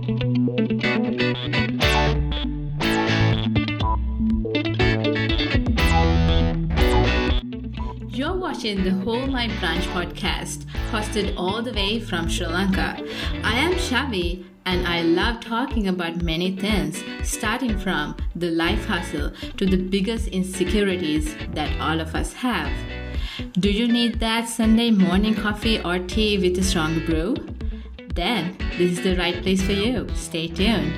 You're watching the Hold My Brunch podcast, hosted all the way from Sri Lanka. I am Shavi, and I love talking about many things, starting from the life hustle to the biggest insecurities that all of us have. Do you need that Sunday morning coffee or tea with a strong brew? Then this is the right place for you. Stay tuned.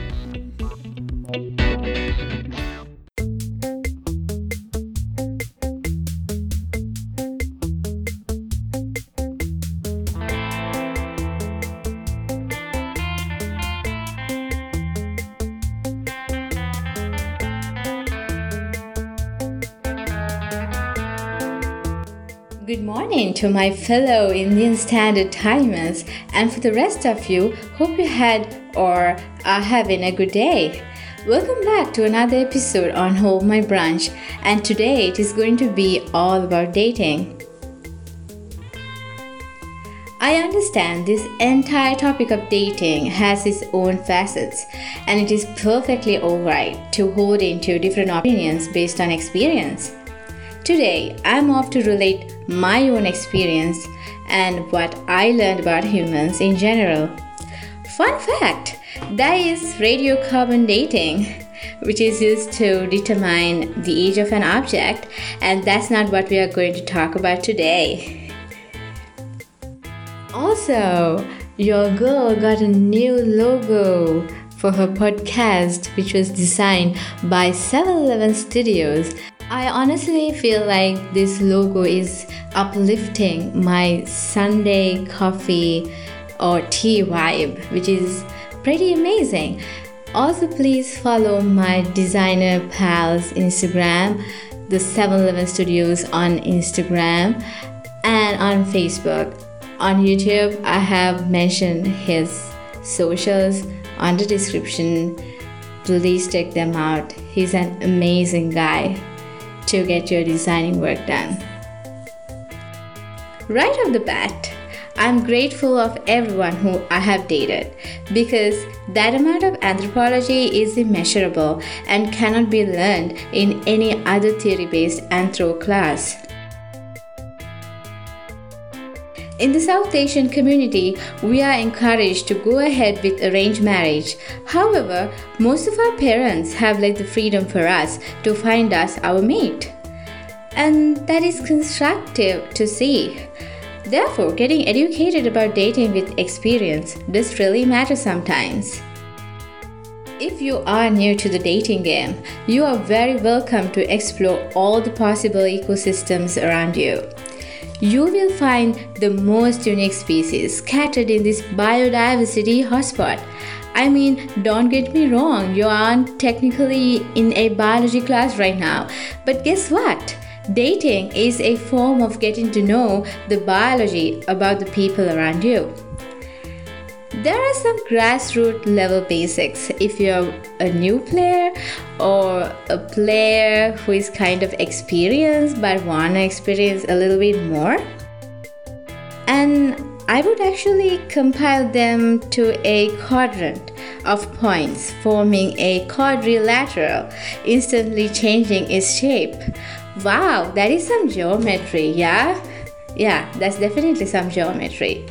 Good morning to my fellow Indian Standard Timers, and for the rest of you, hope you had or are having a good day. Welcome back to another episode on Hold My Brunch, and today it is going to be all about dating. I understand this entire topic of dating has its own facets, and it is perfectly alright to hold into different opinions based on experience. Today, I'm off to relate my own experience and what I learned about humans in general. Fun fact that is radiocarbon dating, which is used to determine the age of an object, and that's not what we are going to talk about today. Also, your girl got a new logo for her podcast, which was designed by 7 Eleven Studios. I honestly feel like this logo is uplifting my Sunday coffee or tea vibe, which is pretty amazing. Also, please follow my designer pal's Instagram, the 7 Eleven Studios on Instagram, and on Facebook. On YouTube, I have mentioned his socials on the description. Please check them out. He's an amazing guy to get your designing work done. Right off the bat, I'm grateful of everyone who I have dated because that amount of anthropology is immeasurable and cannot be learned in any other theory based anthro class. In the South Asian community, we are encouraged to go ahead with arranged marriage. However, most of our parents have let the freedom for us to find us our mate. And that is constructive to see. Therefore, getting educated about dating with experience does really matter sometimes. If you are new to the dating game, you are very welcome to explore all the possible ecosystems around you you will find the most unique species scattered in this biodiversity hotspot. I mean, don't get me wrong, you aren't technically in a biology class right now, but guess what? Dating is a form of getting to know the biology about the people around you. There are some grassroots level basics if you're a new player or a player who is kind of experienced but want to experience a little bit more. And I would actually compile them to a quadrant of points forming a quadrilateral, instantly changing its shape. Wow, that is some geometry, yeah? Yeah, that's definitely some geometry.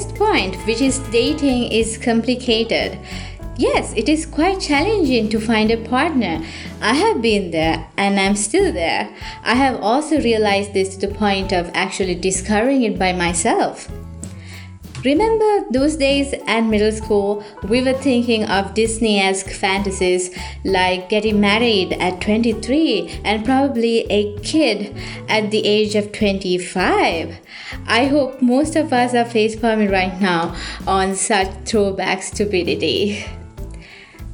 First point, which is dating is complicated. Yes, it is quite challenging to find a partner. I have been there and I'm still there. I have also realized this to the point of actually discovering it by myself. Remember those days at middle school, we were thinking of Disney esque fantasies like getting married at 23 and probably a kid at the age of 25. I hope most of us are facepalming right now on such throwback stupidity.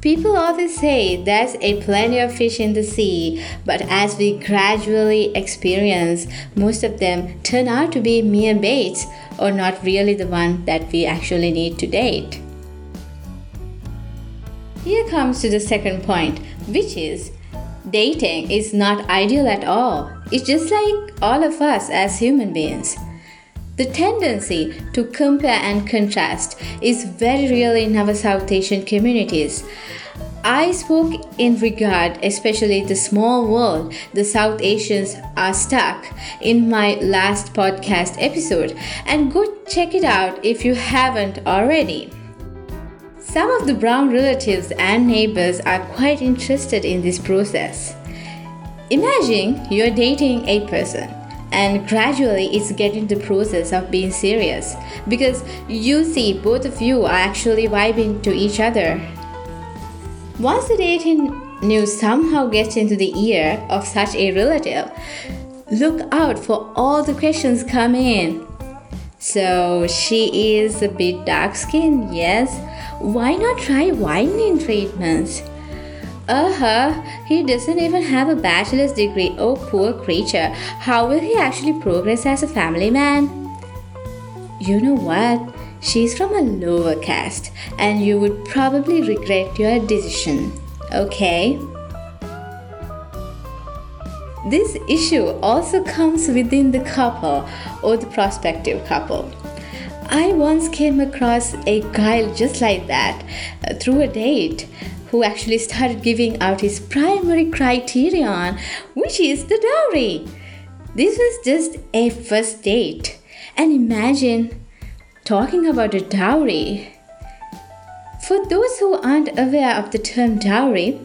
People always say there's a plenty of fish in the sea, but as we gradually experience, most of them turn out to be mere baits or not really the one that we actually need to date. Here comes to the second point, which is dating is not ideal at all. It's just like all of us as human beings. The tendency to compare and contrast is very real in our South Asian communities. I spoke in regard, especially the small world the South Asians are stuck in my last podcast episode, and go check it out if you haven't already. Some of the brown relatives and neighbors are quite interested in this process. Imagine you're dating a person and gradually it's getting the process of being serious because you see both of you are actually vibing to each other once the dating news somehow gets into the ear of such a relative, look out for all the questions coming in. So she is a bit dark skinned, yes. Why not try whitening treatments? Uh huh, he doesn't even have a bachelor's degree. Oh, poor creature. How will he actually progress as a family man? You know what? She's from a lower caste, and you would probably regret your decision. Okay? This issue also comes within the couple or the prospective couple. I once came across a guy just like that uh, through a date who actually started giving out his primary criterion, which is the dowry. This was just a first date. And imagine talking about a dowry. For those who aren't aware of the term dowry,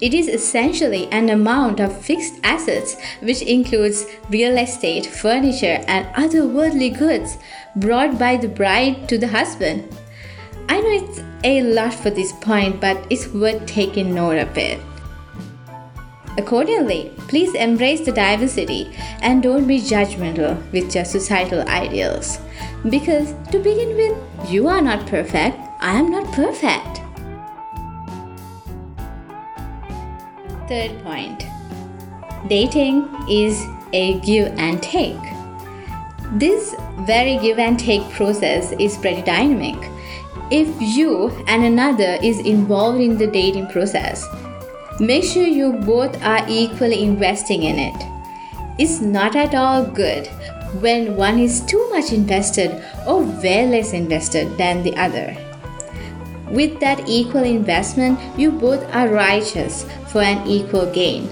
it is essentially an amount of fixed assets which includes real estate, furniture, and other worldly goods brought by the bride to the husband. I know it's a lot for this point, but it's worth taking note of it. Accordingly, please embrace the diversity and don't be judgmental with your societal ideals. Because to begin with, you are not perfect, I am not perfect. Third point dating is a give and take. This very give and take process is pretty dynamic. If you and another is involved in the dating process, make sure you both are equally investing in it. It's not at all good when one is too much invested or way less invested than the other. With that equal investment, you both are righteous for an equal gain.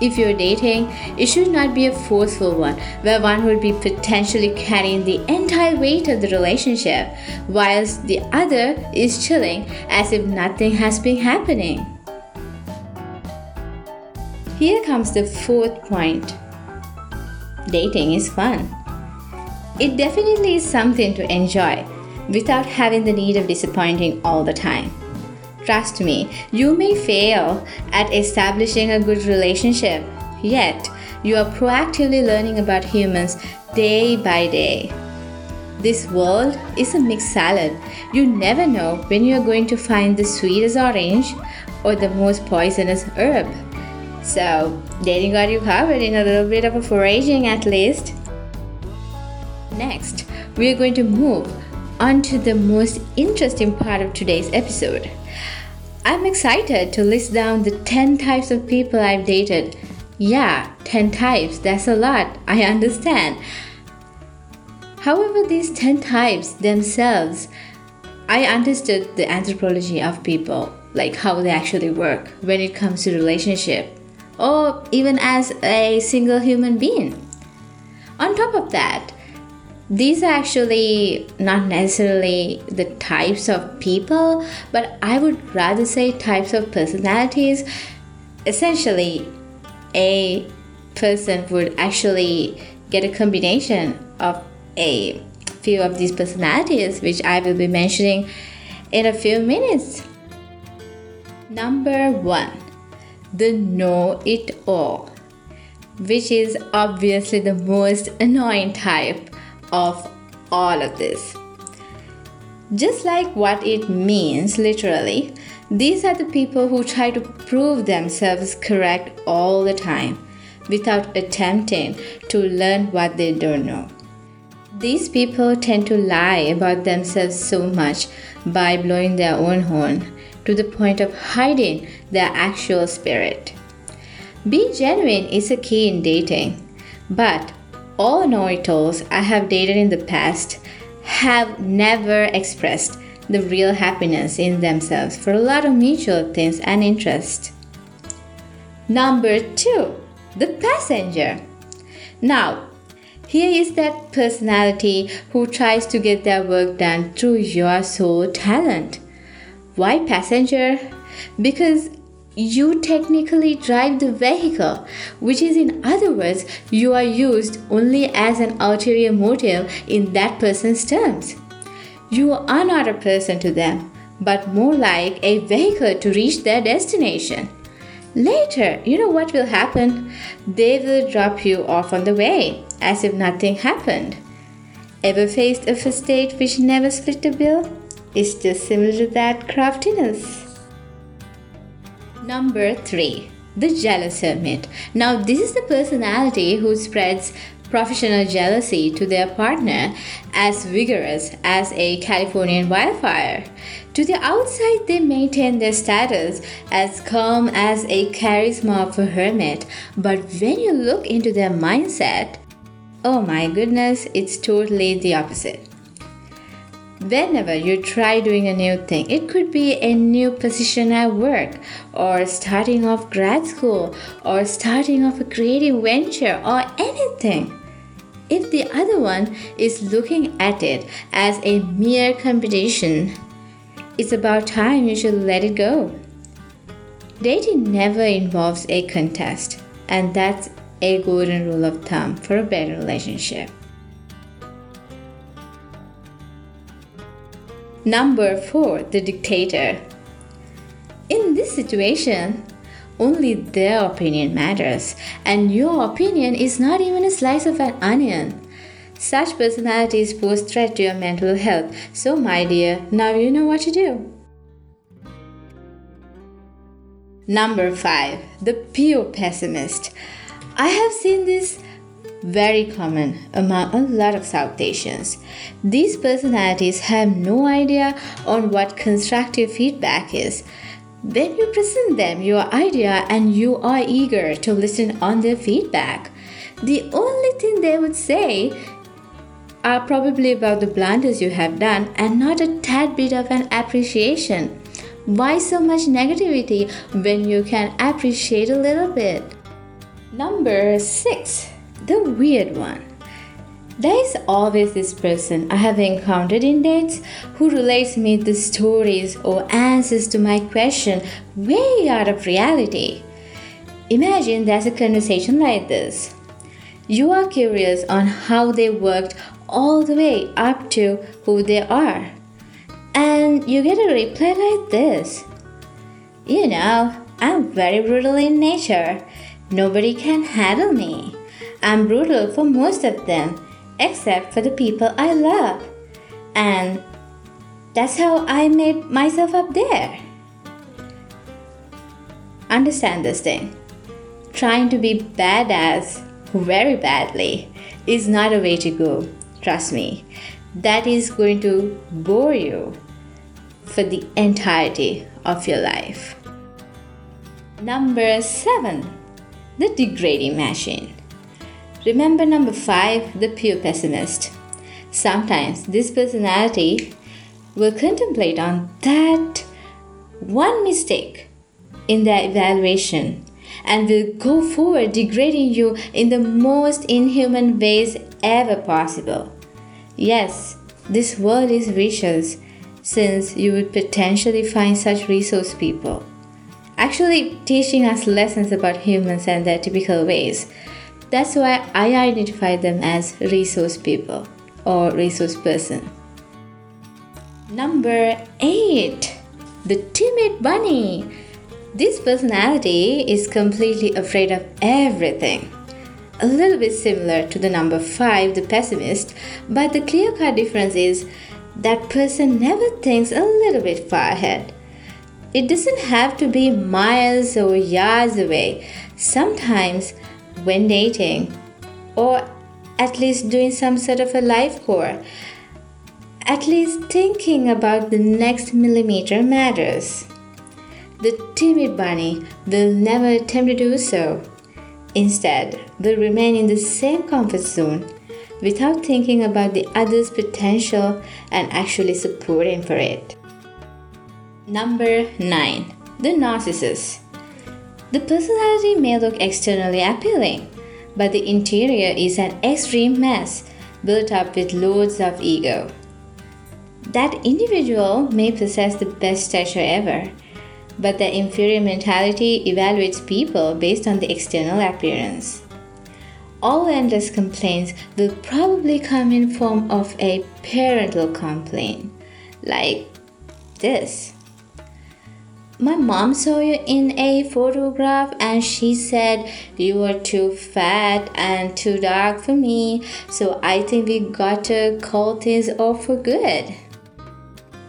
If you're dating, it should not be a forceful one where one would be potentially carrying the entire weight of the relationship, whilst the other is chilling as if nothing has been happening. Here comes the fourth point dating is fun. It definitely is something to enjoy without having the need of disappointing all the time. Trust me, you may fail at establishing a good relationship, yet, you are proactively learning about humans day by day. This world is a mixed salad. You never know when you are going to find the sweetest orange or the most poisonous herb. So, dating got you covered in a little bit of a foraging at least. Next, we are going to move on to the most interesting part of today's episode. I'm excited to list down the 10 types of people I've dated. Yeah, 10 types, that's a lot, I understand. However, these 10 types themselves, I understood the anthropology of people, like how they actually work when it comes to relationship or even as a single human being. On top of that, these are actually not necessarily the types of people, but I would rather say types of personalities. Essentially, a person would actually get a combination of a few of these personalities, which I will be mentioning in a few minutes. Number one the know it all, which is obviously the most annoying type of all of this. Just like what it means literally, these are the people who try to prove themselves correct all the time without attempting to learn what they don't know. These people tend to lie about themselves so much by blowing their own horn to the point of hiding their actual spirit. Being genuine is a key in dating, but all it I have dated in the past have never expressed the real happiness in themselves for a lot of mutual things and interest. Number two, the passenger. Now, here is that personality who tries to get their work done through your sole talent. Why passenger? Because you technically drive the vehicle, which is, in other words, you are used only as an ulterior motive in that person's terms. You are not a person to them, but more like a vehicle to reach their destination. Later, you know what will happen? They will drop you off on the way, as if nothing happened. Ever faced a first date which never split a bill? It's just similar to that craftiness. Number 3. The jealous hermit. Now, this is the personality who spreads professional jealousy to their partner as vigorous as a Californian wildfire. To the outside, they maintain their status as calm as a charisma of a hermit, but when you look into their mindset, oh my goodness, it's totally the opposite. Whenever you try doing a new thing, it could be a new position at work, or starting off grad school, or starting off a creative venture, or anything. If the other one is looking at it as a mere competition, it's about time you should let it go. Dating never involves a contest, and that's a golden rule of thumb for a better relationship. Number 4 The Dictator. In this situation, only their opinion matters, and your opinion is not even a slice of an onion. Such personalities pose threat to your mental health, so, my dear, now you know what to do. Number 5 The Pure Pessimist. I have seen this very common among a lot of South Asians. These personalities have no idea on what constructive feedback is. When you present them your idea and you are eager to listen on their feedback. The only thing they would say are probably about the blunders you have done and not a tad bit of an appreciation. Why so much negativity when you can appreciate a little bit? Number 6 the weird one. There is always this person I have encountered in dates who relates me the stories or answers to my question way out of reality. Imagine there's a conversation like this. You are curious on how they worked all the way up to who they are. And you get a reply like this You know, I'm very brutal in nature. Nobody can handle me. I'm brutal for most of them, except for the people I love. And that's how I made myself up there. Understand this thing. Trying to be badass very badly is not a way to go. Trust me. That is going to bore you for the entirety of your life. Number seven, the degrading machine. Remember number five, the pure pessimist. Sometimes this personality will contemplate on that one mistake in their evaluation and will go forward degrading you in the most inhuman ways ever possible. Yes, this world is vicious since you would potentially find such resource people. Actually, teaching us lessons about humans and their typical ways that's why I identify them as resource people or resource person. Number 8 The Timid Bunny. This personality is completely afraid of everything. A little bit similar to the number 5, the pessimist, but the clear cut difference is that person never thinks a little bit far ahead. It doesn't have to be miles or yards away. Sometimes when dating, or at least doing some sort of a life core. At least thinking about the next millimeter matters. The timid bunny will never attempt to do so. Instead, we remain in the same comfort zone without thinking about the other's potential and actually supporting for it. Number 9. The narcissist. The personality may look externally appealing, but the interior is an extreme mess built up with loads of ego. That individual may possess the best stature ever, but the inferior mentality evaluates people based on the external appearance. All endless complaints will probably come in form of a parental complaint, like this. My mom saw you in a photograph and she said you were too fat and too dark for me, so I think we got to call things off for good.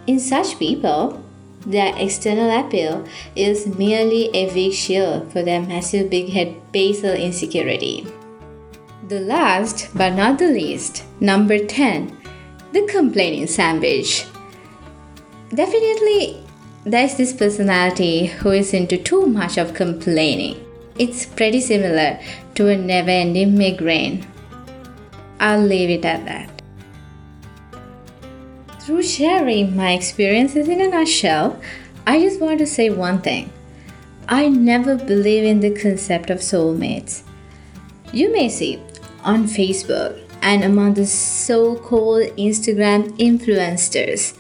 In such people, their external appeal is merely a weak shield for their massive big head basal insecurity. The last but not the least, number 10, the complaining sandwich. Definitely, there's this personality who is into too much of complaining. It's pretty similar to a never ending migraine. I'll leave it at that. Through sharing my experiences in a nutshell, I just want to say one thing. I never believe in the concept of soulmates. You may see on Facebook and among the so called Instagram influencers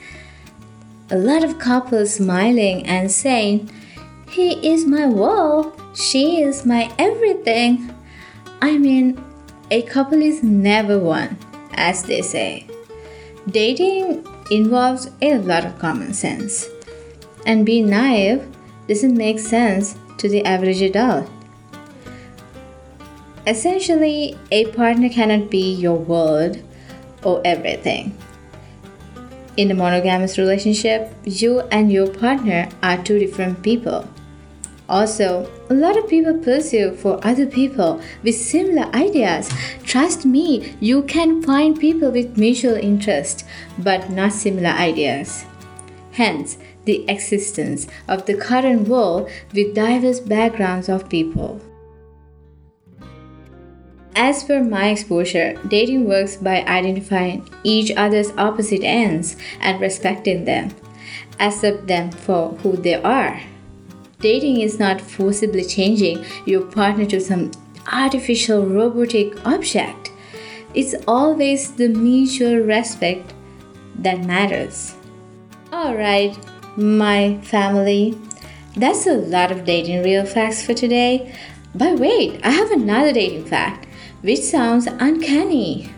a lot of couples smiling and saying, He is my world, she is my everything. I mean, a couple is never one, as they say. Dating involves a lot of common sense. And being naive doesn't make sense to the average adult. Essentially, a partner cannot be your world or everything. In a monogamous relationship, you and your partner are two different people. Also, a lot of people pursue for other people with similar ideas. Trust me, you can find people with mutual interest but not similar ideas. Hence, the existence of the current world with diverse backgrounds of people. As per my exposure, dating works by identifying each other's opposite ends and respecting them, accept them for who they are. Dating is not forcibly changing your partner to some artificial robotic object. It's always the mutual respect that matters. Alright, my family, that's a lot of dating real facts for today. But wait, I have another dating fact, which sounds uncanny.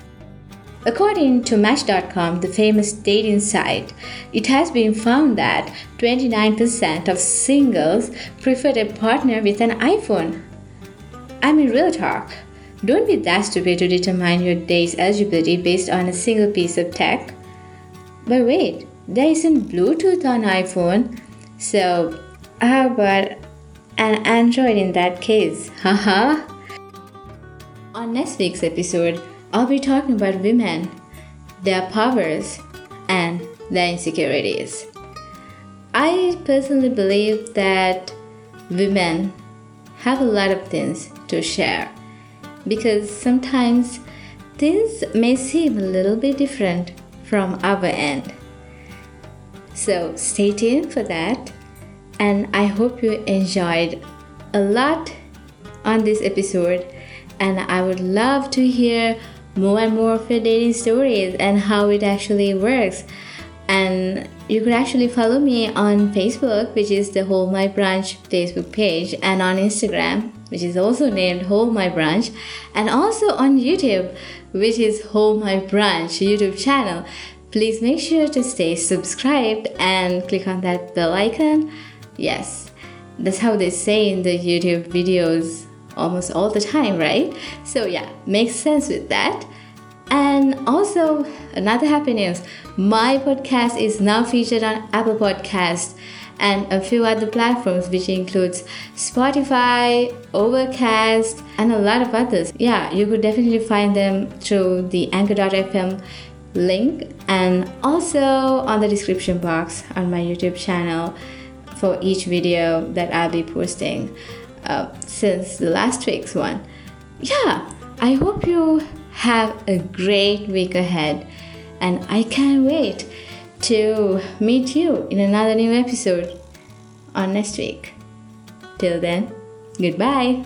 According to Match.com, the famous dating site, it has been found that 29% of singles prefer a partner with an iPhone. I mean, real talk. Don't be that stupid to determine your date's eligibility based on a single piece of tech. But wait, there isn't Bluetooth on iPhone, so how about an Android in that case? Haha. On next week's episode, I'll be talking about women, their powers, and their insecurities. I personally believe that women have a lot of things to share because sometimes things may seem a little bit different from our end. So stay tuned for that, and I hope you enjoyed a lot on this episode. And I would love to hear more and more of your dating stories and how it actually works. And you could actually follow me on Facebook, which is the Hold My Brunch Facebook page, and on Instagram, which is also named Hold My Brunch, and also on YouTube, which is Hold My Brunch YouTube channel. Please make sure to stay subscribed and click on that bell icon. Yes, that's how they say in the YouTube videos almost all the time, right? So, yeah, makes sense with that. And also, another happy news my podcast is now featured on Apple Podcast and a few other platforms, which includes Spotify, Overcast, and a lot of others. Yeah, you could definitely find them through the Anchor.fm link and also on the description box on my YouTube channel for each video that I'll be posting uh, since the last week's one. yeah, I hope you have a great week ahead, and I can't wait to meet you in another new episode on next week. Till then, goodbye.